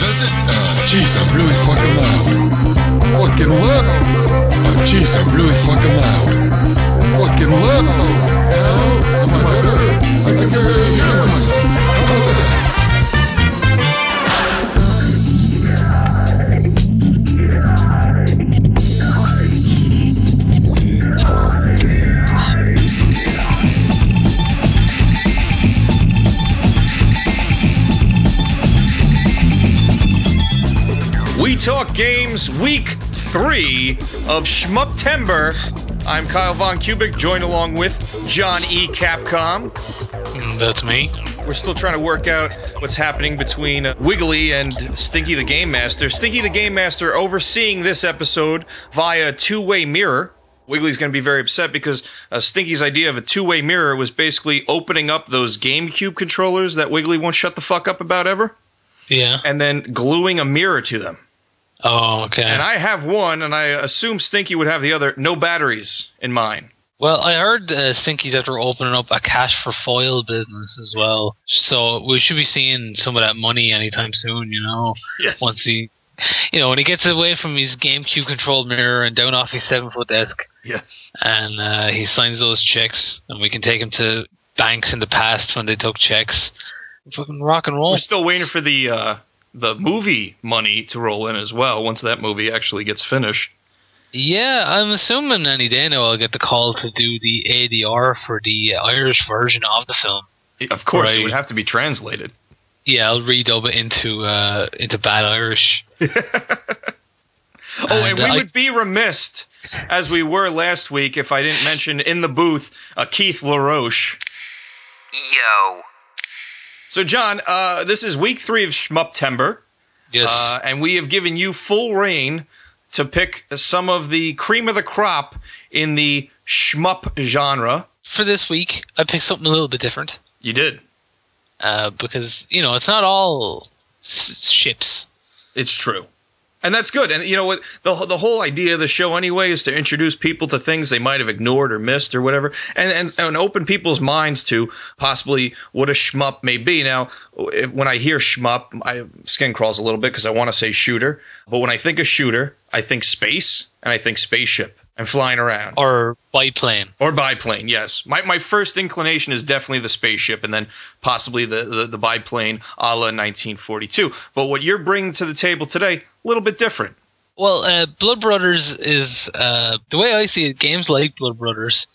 visit? Uh, I'm really fucking loud. Fucking loud. Uh, I'm really fucking loud. Fucking loud. Help. Am I better? I can barely hear myself. Games Week 3 of Schmuptember. I'm Kyle Von Kubik, joined along with John E. Capcom. Mm, That's me. We're still trying to work out what's happening between uh, Wiggly and Stinky the Game Master. Stinky the Game Master overseeing this episode via two way mirror. Wiggly's going to be very upset because uh, Stinky's idea of a two way mirror was basically opening up those GameCube controllers that Wiggly won't shut the fuck up about ever Yeah. and then gluing a mirror to them. Oh, okay. And I have one, and I assume Stinky would have the other. No batteries in mine. well, I heard uh, Stinky's after opening up a cash for foil business as well. So we should be seeing some of that money anytime soon. You know, Yes. once he, you know, when he gets away from his GameCube controlled mirror and down off his seven foot desk, Yes. and uh, he signs those checks, and we can take him to banks in the past when they took checks. Fucking rock and roll. We're still waiting for the uh, the movie money to roll in as well. Once that movie actually gets finished. Yeah, I'm assuming any day now I'll get the call to do the ADR for the Irish version of the film. Of course, it would have to be translated. Yeah, I'll redub it into uh, into bad Irish. Oh, and And, we I- would be remiss, as we were last week, if I didn't mention in the booth uh, Keith LaRoche. Yo. So, John, uh, this is week three of Schmuptember. Yes. Uh, and we have given you full reign to pick some of the cream of the crop in the shmup genre. for this week, I picked something a little bit different You did. uh, because you know it's not all s- ships. It's true. And that's good. And you know what? The, the whole idea of the show, anyway, is to introduce people to things they might have ignored or missed or whatever, and, and, and open people's minds to possibly what a shmup may be. Now, if, when I hear shmup, my skin crawls a little bit because I want to say shooter. But when I think of shooter, I think space and I think spaceship and flying around. Or biplane. Or biplane, yes. My, my first inclination is definitely the spaceship and then possibly the, the, the biplane a la 1942. But what you're bringing to the table today, a little bit different. Well, uh, Blood Brothers is uh, the way I see it. Games like Blood Brothers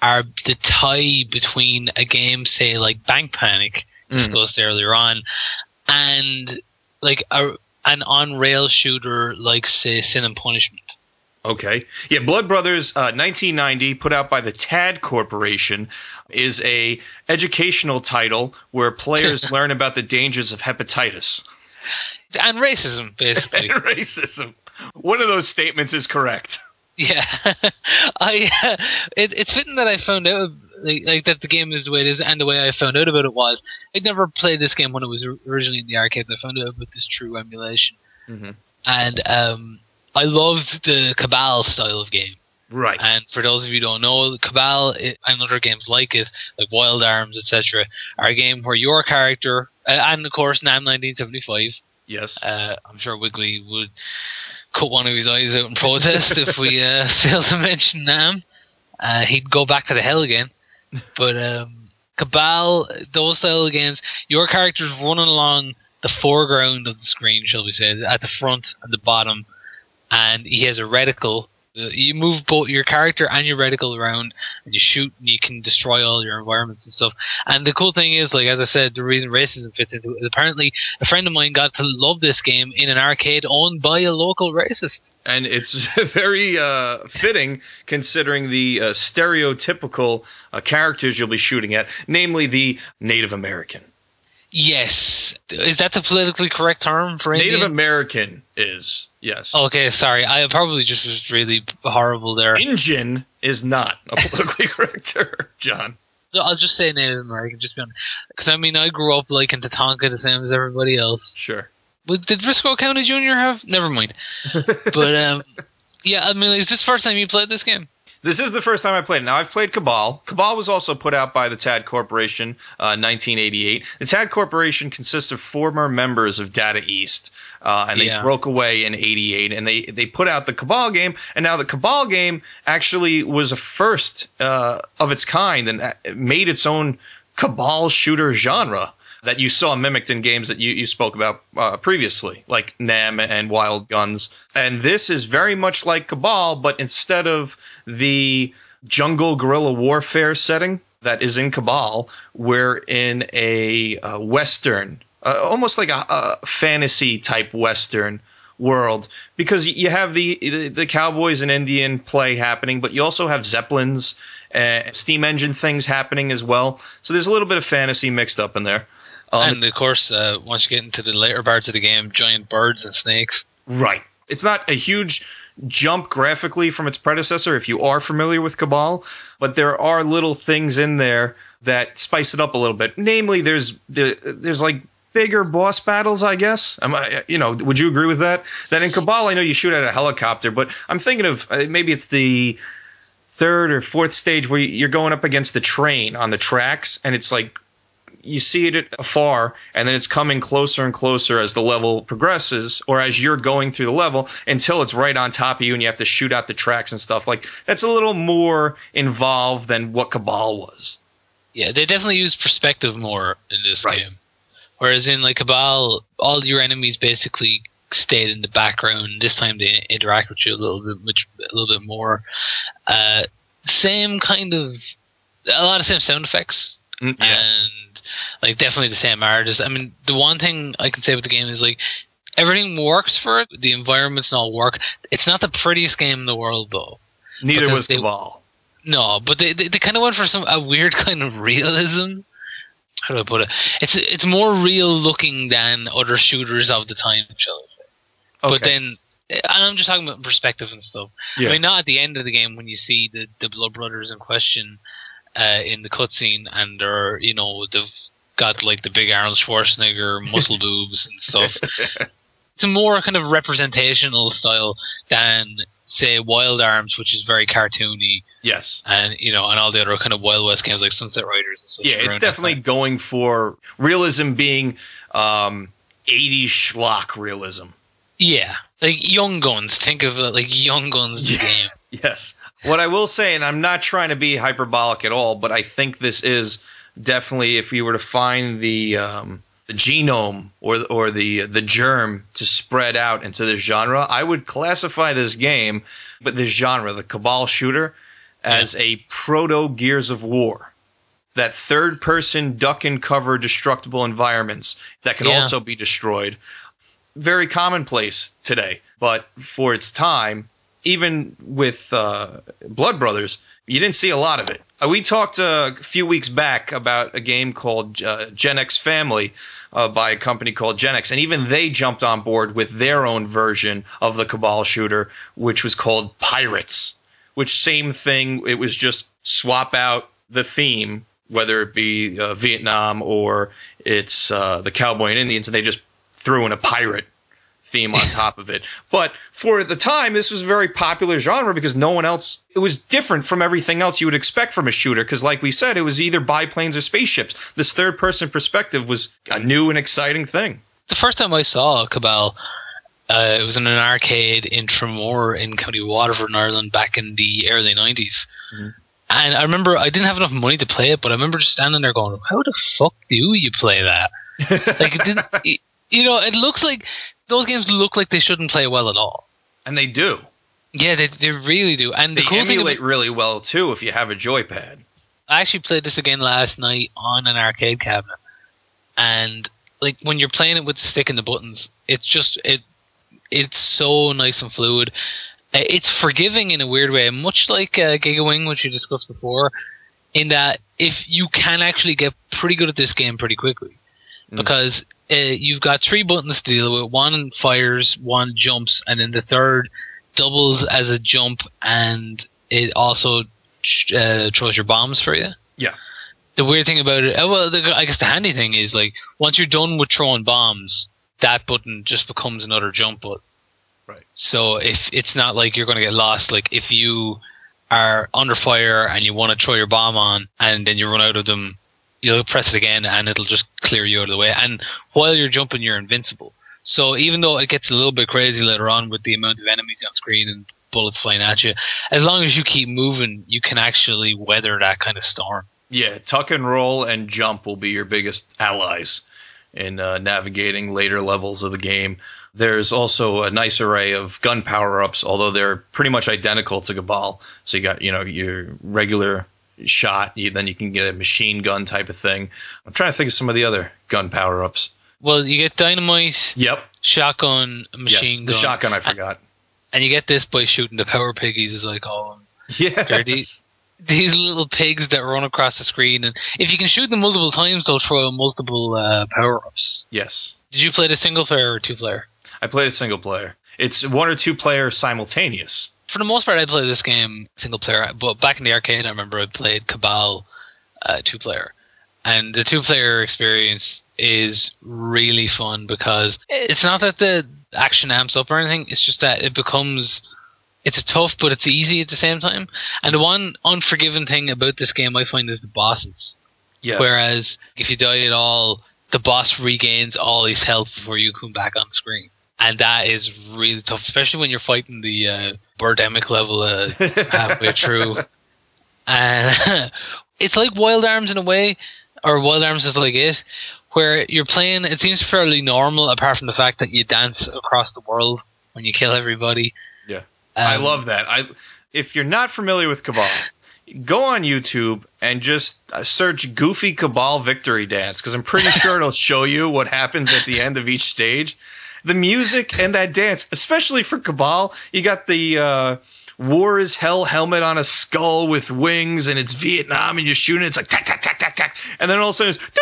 are the tie between a game, say like Bank Panic, discussed earlier on, and like a, an on rail shooter like say Sin and Punishment. Okay. Yeah, Blood Brothers, uh, 1990, put out by the TAD Corporation, is a educational title where players learn about the dangers of hepatitis and racism, basically. and racism. One of those statements is correct. yeah, I. Uh, it, it's fitting that I found out like, like that the game is the way it is, and the way I found out about it was I'd never played this game when it was originally in the arcades. I found out about this true emulation, Mhm. and um, I loved the Cabal style of game. Right. And for those of you who don't know, Cabal and other games like it, like Wild Arms, etc., are a game where your character, uh, and of course NAM 1975, yes. uh, I'm sure Wiggly would cut one of his eyes out in protest if we uh, fail to mention Nam. Uh, he'd go back to the hell again. But um, Cabal, those style of games, your character's running along the foreground of the screen, shall we say, at the front and the bottom, and he has a reticle. Uh, You move both your character and your reticle around, and you shoot, and you can destroy all your environments and stuff. And the cool thing is, like as I said, the reason racism fits into it. is Apparently, a friend of mine got to love this game in an arcade owned by a local racist. and it's very uh, fitting considering the uh, stereotypical uh, characters you'll be shooting at, namely the Native American. Yes, is that the politically correct term for Native Indian? American is, yes. Okay, sorry, I probably just was really horrible there. Injun is not a politically correct term, John. No, I'll just say Native American, just. Because I mean, I grew up like in Tatanka the same as everybody else. Sure. Well, Did Brisco County Junior have? Never mind. but um, yeah, I mean, is this the first time you played this game? This is the first time I played it. Now I've played Cabal. Cabal was also put out by the TAD Corporation, uh, 1988. The TAD Corporation consists of former members of Data East, uh, and they Yeah. broke away in '88, and they they put out the Cabal game, and now the Cabal game actually was a first uh, of its kind and uh, made its own Cabal shooter genre that you saw mimicked in games that you, you spoke about uh, previously, like NAM and Wild Guns. And this is very much like Cabal, but instead of the jungle guerrilla warfare setting that is in Cabal, we're in a, uh Western, uh, almost like a, a fantasy type Western world because you have the, the the cowboys and Indian play happening, but you also have zeppelins, and steam engine things happening as well. So there's a little bit of fantasy mixed up in there. Um, and of course, uh, once you get into the later parts of the game, giant birds and snakes. Right. It's not a huge jump graphically from its predecessor if you are familiar with Cabal, but there are little things in there that spice it up a little bit. Namely, there's there, there's like bigger boss battles, I guess. I, you know, would you agree with that? That in Cabal, I know you shoot at a helicopter, but I'm thinking of uh, maybe it's the third or fourth stage where you're going up against the train on the tracks, and it's like you see it afar and then it's coming closer and closer as the level progresses or as you're going through the level until it's right on top of you and you have to shoot out the tracks and stuff like that's a little more involved than what cabal was Yeah, they definitely use perspective more in this Right. game. Whereas in like Cabal, all your enemies basically stayed in the background. This time they interact with you a little bit, much a little bit more. Uh, same kind of, a lot of same sound effects, Mm, and like definitely the same artist. I mean, the one thing I can say about the game is like everything works for it. The environments and all work. It's not the prettiest game in the world though. neither was they- cabal No, but they they, they kind of went for some a weird kind of realism. How do I put it? It's it's more real looking than other shooters of the time, shall I say? But then, and I'm just talking about perspective and stuff. yeah. I mean, not at the end of the game when you see the the blood brothers in question uh, in the cutscene, and they're you know they've got like the big Arnold Schwarzenegger muscle boobs and stuff. It's a more kind of representational style than say Wild Arms, which is very cartoony yes and you know, and all the other kind of Wild West games like Sunset Riders yeah it's definitely going for realism being um 80s schlock realism yeah, like Young Guns. Think of it like Young Guns Yeah. game. Yes. What I will say, and I'm not trying to be hyperbolic at all, but I think this is definitely if you were to find the um, the genome or or the the germ to spread out into this genre, I would classify this game, but this genre, the Cabal shooter, as a proto Gears of War. That third person duck and cover destructible environments that can Yeah. also be destroyed. Very commonplace today, but for its time, even with uh, Blood Brothers, you didn't see a lot of it. Uh, we talked a few weeks back about a game called uh, Gen X Family uh, by a company called Gen X, and even they jumped on board with their own version of the Cabal shooter, which was called Pirates. Which same thing? It was just swap out the theme, whether it be uh, Vietnam or it's uh, the Cowboy and Indians, and they just threw in a pirate theme on top of it. But for the time, this was a very popular genre because no one else. It was different from everything else you would expect from a shooter. Because, like we said, it was either biplanes or spaceships. This third-person perspective was a new and exciting thing. The first time I saw Cabal, uh, it was in an arcade in Tramore in County Waterford, in Ireland, back in the early 90s. Mhm. And I remember I didn't have enough money to play it, but I remember just standing there going, "How the fuck do you play that?" Like, it didn't, y- you know, it looks like those games look like they shouldn't play well at all. and they do. Yeah, they, they really do. And the They cool emulate about, really well too if you have a joypad. I actually played this again last night on an arcade cabinet, and like when you're playing it with the stick and the buttons, it's just it it's so nice and fluid. Uh, It's forgiving in a weird way, much like uh, Giga Wing, which we discussed before, in that if you can actually get pretty good at this game pretty quickly, Mm. because uh, you've got three buttons to deal with. One fires, one jumps, and then the third doubles as a jump, and it also uh, throws your bombs for you. Yeah. The weird thing about it, uh, well, the, I guess the handy thing is like once you're done with throwing bombs, that button just becomes another jump button. Right. So if it's not like you're going to get lost, like if you are under fire and you want to throw your bomb on, and then you run out of them, you'll press it again and it'll just clear you out of the way. And while you're jumping, you're invincible. So even though it gets a little bit crazy later on with the amount of enemies on screen and bullets flying at you, as long as you keep moving, you can actually weather that kind of storm. Yeah, tuck and roll and jump will be your biggest allies in uh, navigating later levels of the game. There's also a nice array of gun power ups, although they're pretty much identical to Cabal. So you got you know your regular shot, you, then you can get a machine gun type of thing. I'm trying to think of some of the other gun power ups. Well, you get dynamite, Yep, shotgun, machine yes, gun, the shotgun I forgot. and you get this by shooting the power piggies, as I call them. Yes. these little pigs that run across the screen, and if you can shoot them multiple times, they'll throw multiple uh, power ups. Yes. Did you play the single player or two player? I played a single player. It's one or two player simultaneous. For the most part, I played this game single player, but back in the arcade, I remember I played Cabal uh, two player, and the two player experience is really fun because it's not that the action amps up or anything. It's just that it becomes it's tough, but it's easy at the same time. And the one unforgiving thing about this game I find is the bosses. Yes. Whereas if you die at all, the boss regains all his health before you come back on screen. And that is really tough, especially when you're fighting the uh, Birdemic level uh, halfway through. And it's like Wild Arms in a way, or Wild Arms is like it, where you're playing, it seems fairly normal apart from the fact that you dance across the world when you kill everybody. Yeah. Um, I love that. I if you're not familiar with Cabal, go on YouTube and just uh, search Goofy Cabal Victory Dance because I'm pretty sure it'll show you what happens at the end of each stage. The music and that dance, especially for Cabal, you got the uh, War is Hell helmet on a skull with wings, and it's Vietnam, and you're shooting. It's like tack tack tack tack tack, and then all of a sudden it's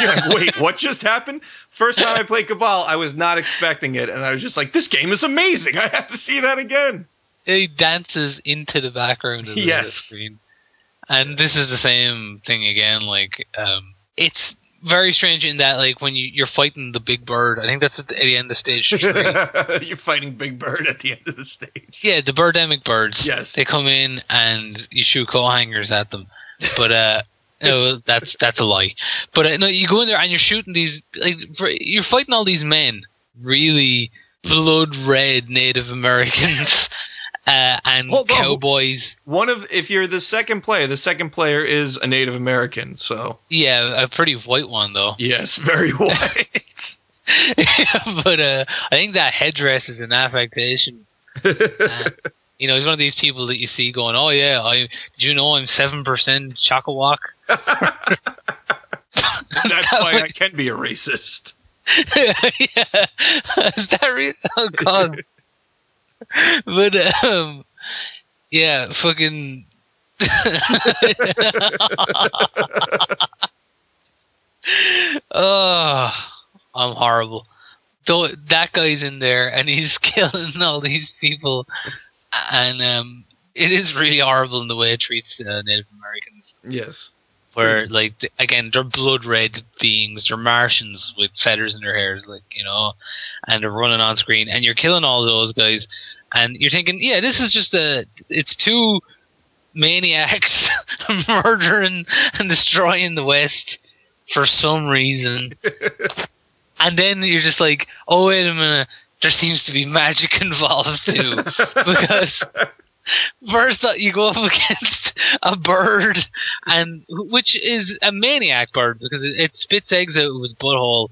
you're like, wait, what just happened? First time I played Cabal, I was not expecting it, and I was just like, this game is amazing. I have to see that again. it dances into the background of the, Yes. the screen. And this is the same thing again. Like, um, it's very strange in that, like, when you, you're fighting the big bird, I think that's at the, at the end of the stage three. You're fighting Big Bird at the end of the stage. yeah, the birdemic birds. Yes. They come in and you shoot coal hangers at them. But, uh, no, that's that's a lie. But uh, no, you go in there and you're shooting these. Like, you're fighting all these men, really blood red Native Americans uh, and on. cowboys. One of, if you're the second player, the second player is a Native American. So Yeah, a pretty white one though. yes, very white. but uh, I think that headdress is an affectation. Uh, you know, he's one of these people that you see going, "Oh yeah, I did you know I'm seven percent Chocowalk?" That's why I can be a racist. yeah, is that real? Oh god. but um, yeah, fucking. oh, I'm horrible. Though that guy's in there and he's killing all these people, and um, it is really horrible in the way it treats uh, Native Americans. Yes. Where like again, they're blood red beings. They're Martians with feathers in their hairs, like you know, and they're running on screen, and you're killing all those guys, and you're thinking, yeah, this is just a, it's two maniacs murdering and destroying the West for some reason. and then you're just like, oh, wait a minute. There seems to be magic involved too. because first uh, you go up against a bird, and which is a maniac bird because it, it spits eggs out of its butthole.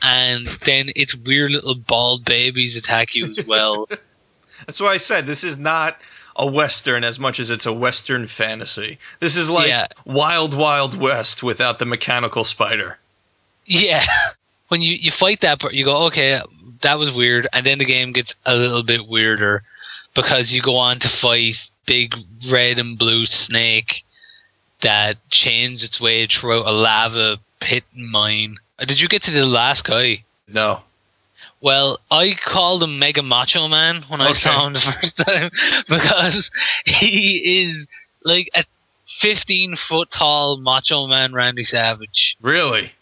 And then its weird little bald babies attack you as well. That's why I said this is not a western as much as it's a western fantasy. This is like Yeah. Wild Wild West without the mechanical spider. Yeah. When you, you fight that part, you go, okay, that was weird. And then the game gets a little bit weirder because you go on to fight big red and blue snake that chains its way throughout a lava pit mine. Uh, Did you get to the last guy? No. Well, I called him Mega Macho Man when I saw him the first time because he is like a 15 foot tall Macho Man Randy Savage. Really?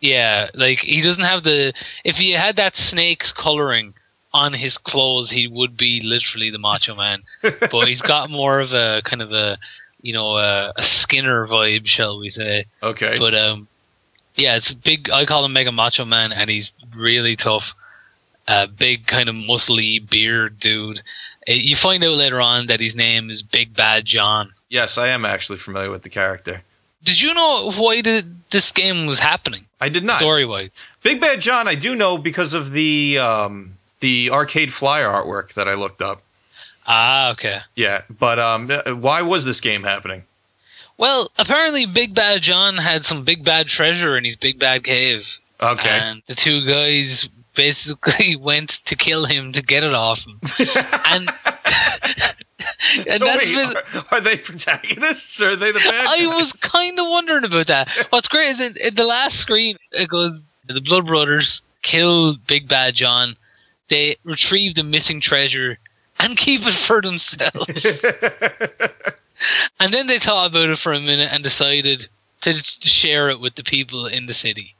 Yeah, like he doesn't have the. If he had that snake's coloring on his clothes, he would be literally the Macho Man, but he's got more of a kind of a you know a, a Skinner vibe, shall we say? Okay. But um, yeah, it's a big. I call him Mega Macho Man, and he's really tough. A big kind of muscly beard dude. You find out later on that his name is Big Bad John. yes, I am actually familiar with the character. Did you know why did this game was happening I did not. story wise? Big Bad John, I do know because of the um, the arcade flyer artwork that I looked up. Ah, okay. Yeah, but um, why was this game happening? Well, apparently Big Bad John had some big bad treasure in his big bad cave. Okay. And the two guys basically went to kill him to get it off him. and and so that's wait, been- are, are they protagonists or are they the bad I guys? was kind of wondering about that. What's great is in, in the last screen, it goes the Blood Brothers kill Big Bad John. They retrieve the missing treasure and keep it for themselves. and then they thought about it for a minute and decided to, share it with the people in the city.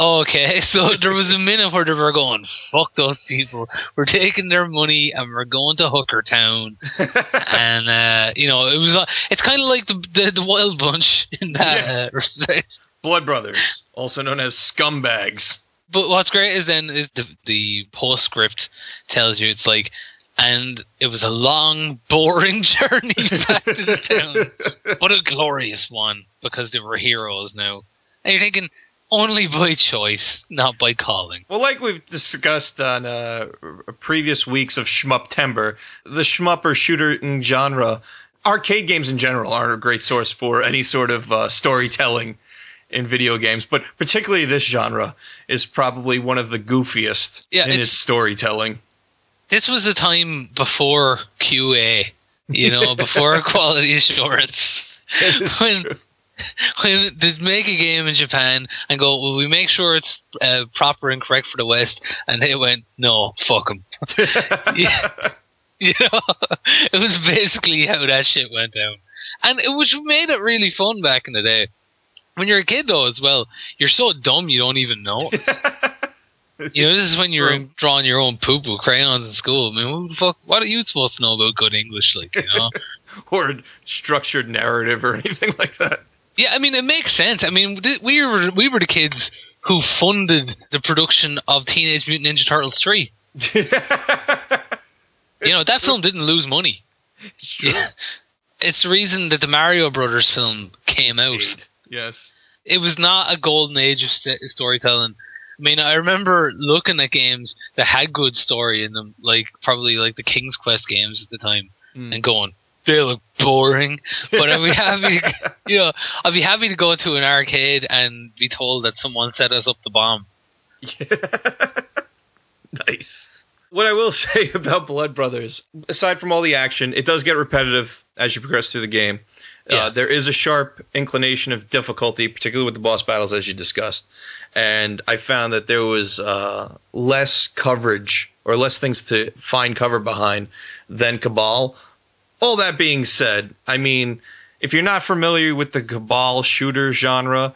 Okay, so there was a minute where they were going, "Fuck those people! We're taking their money and we're going to Hooker Town." and uh, you know, it was uh, it's kind of like the, the the Wild Bunch in that uh, respect. Blood Brothers, also known as scumbags. But what's great is then is the the postscript tells you it's like, and it was a long, boring journey back to the town, but a glorious one because they were heroes now. And you're thinking only by choice, not by calling. Well, like we've discussed on uh, previous weeks of Shmuptember, the shmupper shooter genre, arcade games in general aren't a great source for any sort of uh, storytelling in video games, but particularly this genre is probably one of the goofiest Yeah, in it's- its storytelling. This was the time before QA, you know, before quality assurance. When- true. when they make a game in Japan and go, well, we make sure it's uh, proper and correct for the West, and they went, no, fuck them. yeah. You know, it was basically how that shit went down, and it was made it really fun back in the day. When you're a kid, though, as well, you're so dumb you don't even know. you know, this is when you're True. drawing your own poop with crayons in school. I mean, who the fuck? What are you supposed to know about good English? Like, you know. or structured narrative or anything like that. Yeah, I mean it makes sense. I mean we were we were the kids who funded the production of Teenage Mutant Ninja Turtles three. You know that film didn't lose money. It's true. Yeah. It's the reason that the Mario Brothers film came out. Yes. It was not a golden age of st- storytelling. I mean, I remember looking at games that had good story in them, like probably like the King's Quest games at the time, Mm. and going, they look boring. But I'd be happy, to, you know, I'd be happy to go to an arcade and be told that someone set us up the bomb. nice. What I will say about Blood Brothers, aside from all the action, it does get repetitive as you progress through the game. Yeah. Uh, there is a sharp inclination of difficulty, particularly with the boss battles, as you discussed. And I found that there was uh, less coverage or less things to find cover behind than Cabal. All that being said, I mean, if you're not familiar with the Cabal shooter genre,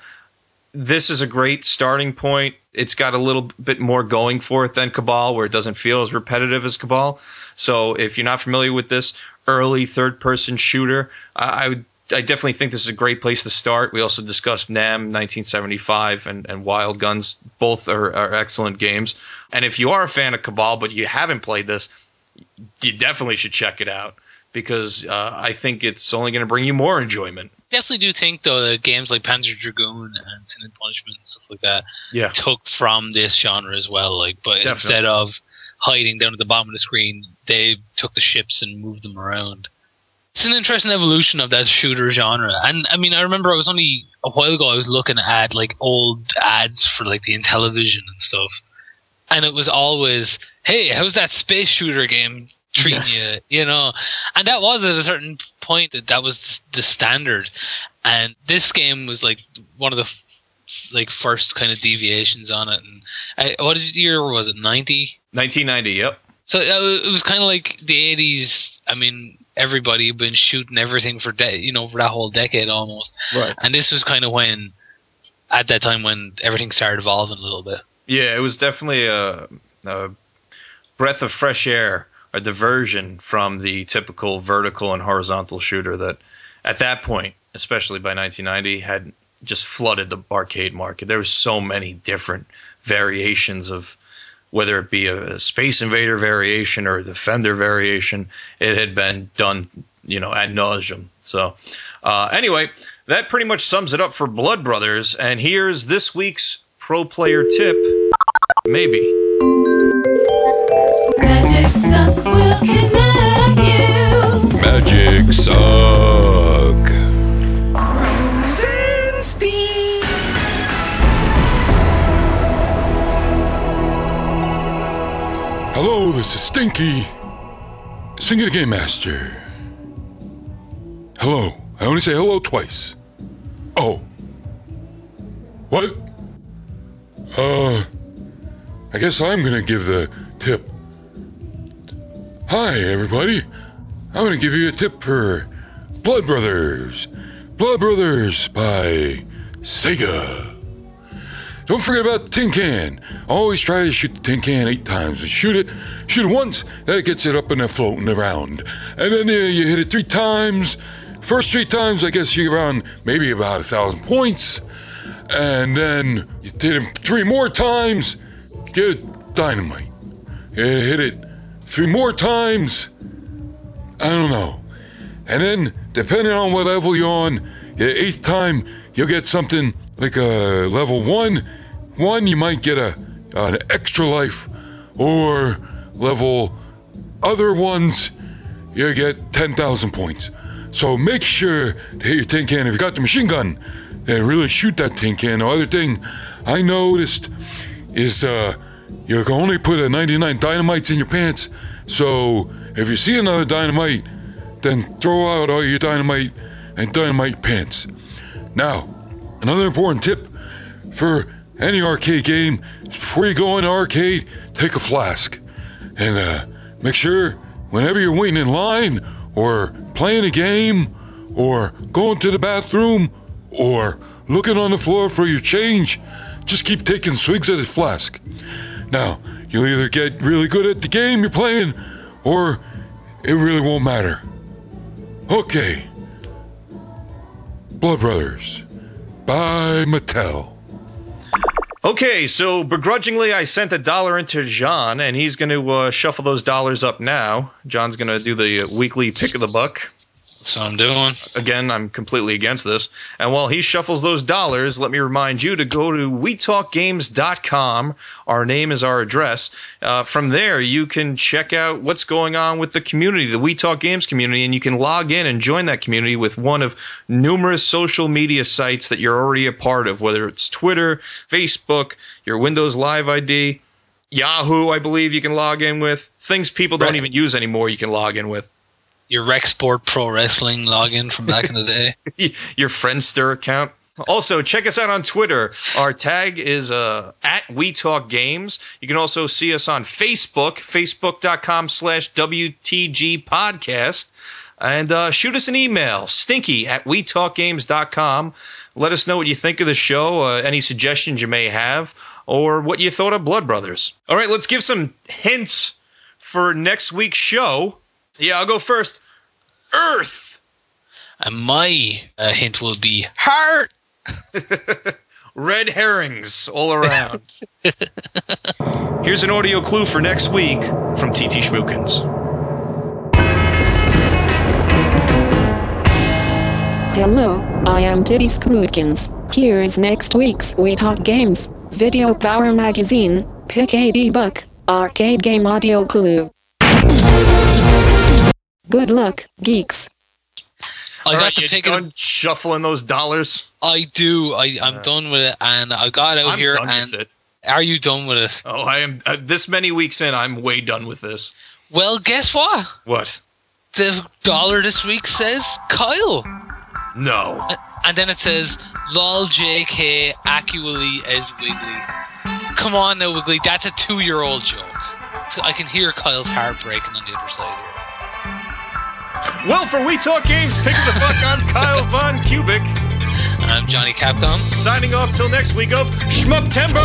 this is a great starting point. It's got a little bit more going for it than Cabal, where it doesn't feel as repetitive as Cabal. So if you're not familiar with this early third-person shooter, I, I would. I definitely think this is a great place to start. We also discussed NAM 1975 and, and Wild Guns. Both are, are excellent games. And if you are a fan of Cabal, but you haven't played this, you definitely should check it out because uh, I think it's only going to bring you more enjoyment. Definitely do think though that games like Panzer Dragoon and Sin and Punishment and stuff like that Yeah. took from this genre as well. Like, but Definitely. instead of hiding down at the bottom of the screen, they took the ships and moved them around. It's an interesting evolution of that shooter genre. And I mean, I remember I was only a while ago. I was looking at like old ads for like the Intellivision and stuff, and it was always, "Hey, how's that space shooter game treating Yes. you?" You know, and that was at a certain point that that was the standard. And this game was like one of the like first kind of deviations on it. And I, what year was it? Ninety. 1990. Yep. So uh, it was kind of like the eighties. I mean, everybody had been shooting everything for de- you know for that whole decade almost, Right. and this was kind of when, at that time when everything started evolving a little bit. Yeah, it was definitely a, a breath of fresh air, a diversion from the typical vertical and horizontal shooter that, at that point, especially by 1990, had just flooded the arcade market. There were so many different variations of whether it be a Space Invader variation or a Defender variation. It had been done, you know, ad nauseum. So, uh, anyway, that pretty much sums it up for Blood Brothers. And here's this week's pro player tip. Maybe. Magic Suck will connect you. Magic Suck. Stinky. Sing it again, Master. Hello. I only say hello twice. Oh. What? Uh, I guess I'm gonna give the tip. Hi, everybody. I'm gonna give you a tip for Blood Brothers. Blood Brothers by Sega. Don't forget about the tin can. Always try to shoot the tin can eight times. Shoot it, shoot it once, that gets it up and floating around. And then you hit it three times. First three times, I guess you're around maybe about a thousand points. And then you hit it three more times, get dynamite. You hit it three more times. I don't know. And then, depending on what level you're on, the eighth time you'll get something like a level one. One, you might get a an extra life, or level other ones, you get ten thousand points. So make sure to hit your tin can. If you got the machine gun, then really shoot that tin can. The other thing I noticed is uh, you can only put a 99 dynamites in your pants. So if you see another dynamite, then throw out all your dynamite and dynamite pants. Now, another important tip for any arcade game before you go in the arcade, take a flask and uh, make sure whenever you're waiting in line or playing a game or going to the bathroom or looking on the floor for your change, just keep taking swigs at the flask. Now, you'll either get really good at the game you're playing or it really won't matter. Okay. Blood Brothers by Mattel. Okay, so begrudgingly, I sent a dollar into John, and he's going to uh, shuffle those dollars up now. John's going to do the uh, weekly pick of the buck. That's what I'm doing. Again, I'm completely against this. And while he shuffles those dollars, let me remind you to go to WeTalkGames.com. Our name is our address. Uh, from there, you can check out what's going on with the community, the We Talk Games community, and you can log in and join that community with one of numerous social media sites that you're already a part of, whether it's Twitter, Facebook, your Windows Live ID. Yahoo, I believe you can log in with things people don't Right. even use anymore. You can log in with Your Rexport Pro Wrestling login from back in the day. your Friendster account. Also, check us out on Twitter. Our tag is uh, at We Talk Games. You can also see us on Facebook, facebook.com slash WTG Podcast. And uh, shoot us an email, stinky at wetalkgames.com. Let us know what you think of the show, uh, any suggestions you may have, or what you thought of Blood Brothers. All right, let's give some hints for next week's show. Yeah, I'll go first. Earth. And my uh, hint will be heart. Red herrings all around. Here's an audio clue for next week from TT Schmookins. Hello, I am Titty Scrootkins. Here is next week's We Talk Games, Video Power Magazine, Pick a D-Buck, Arcade Game Audio Clue. Good luck, geeks. I All got right, to take done it. shuffling those dollars? I do. I, I'm done with it, and I got out I'm here. done and with it. are you done with it? Oh, I am. Uh, this many weeks in, I'm way done with this. Well, guess what? What? The dollar this week says Kyle, No. and then it says lol JK actually is Wiggly. Come on now, Wiggly. That's a two-year-old joke. So I can hear Kyle's heart breaking on the other side here. Well, for We Talk Games, pick the fuck, I'm Kyle Von. And I'm Johnny Capcom. Signing off till next week of Schmucktember.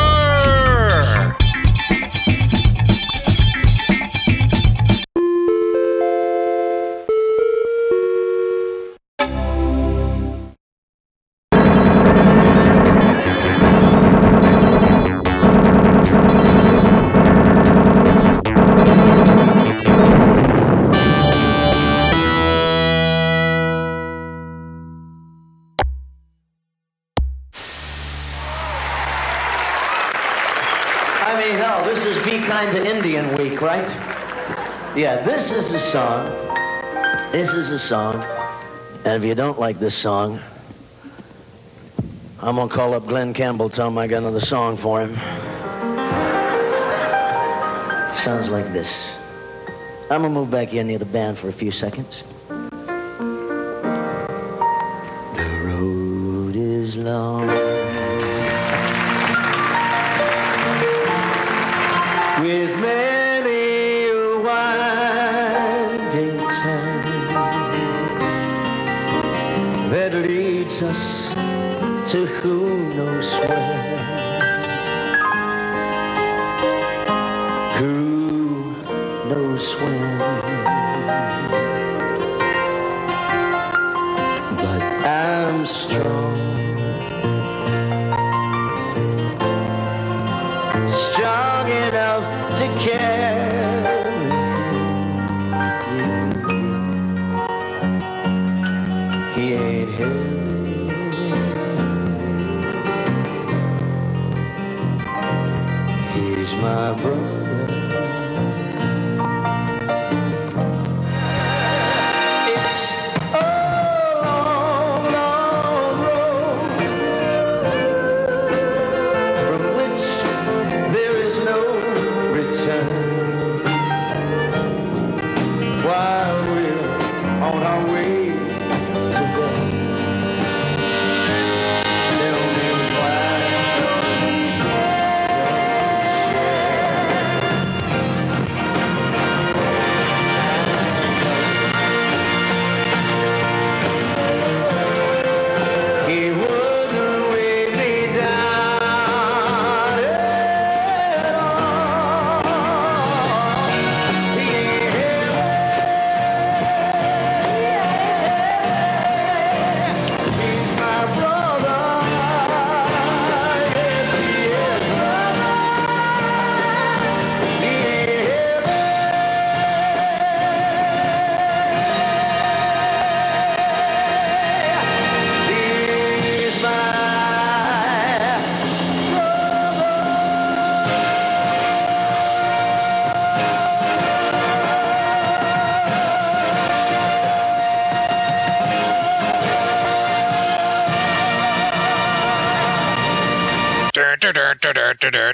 Right? Yeah, this is a song. This is a song. And if you don't like this song, I'm gonna call up Glen Campbell, tell him I got another song for him. Sounds like this. I'm gonna move back here near the band for a few seconds. To who knows where. My brother. Dur,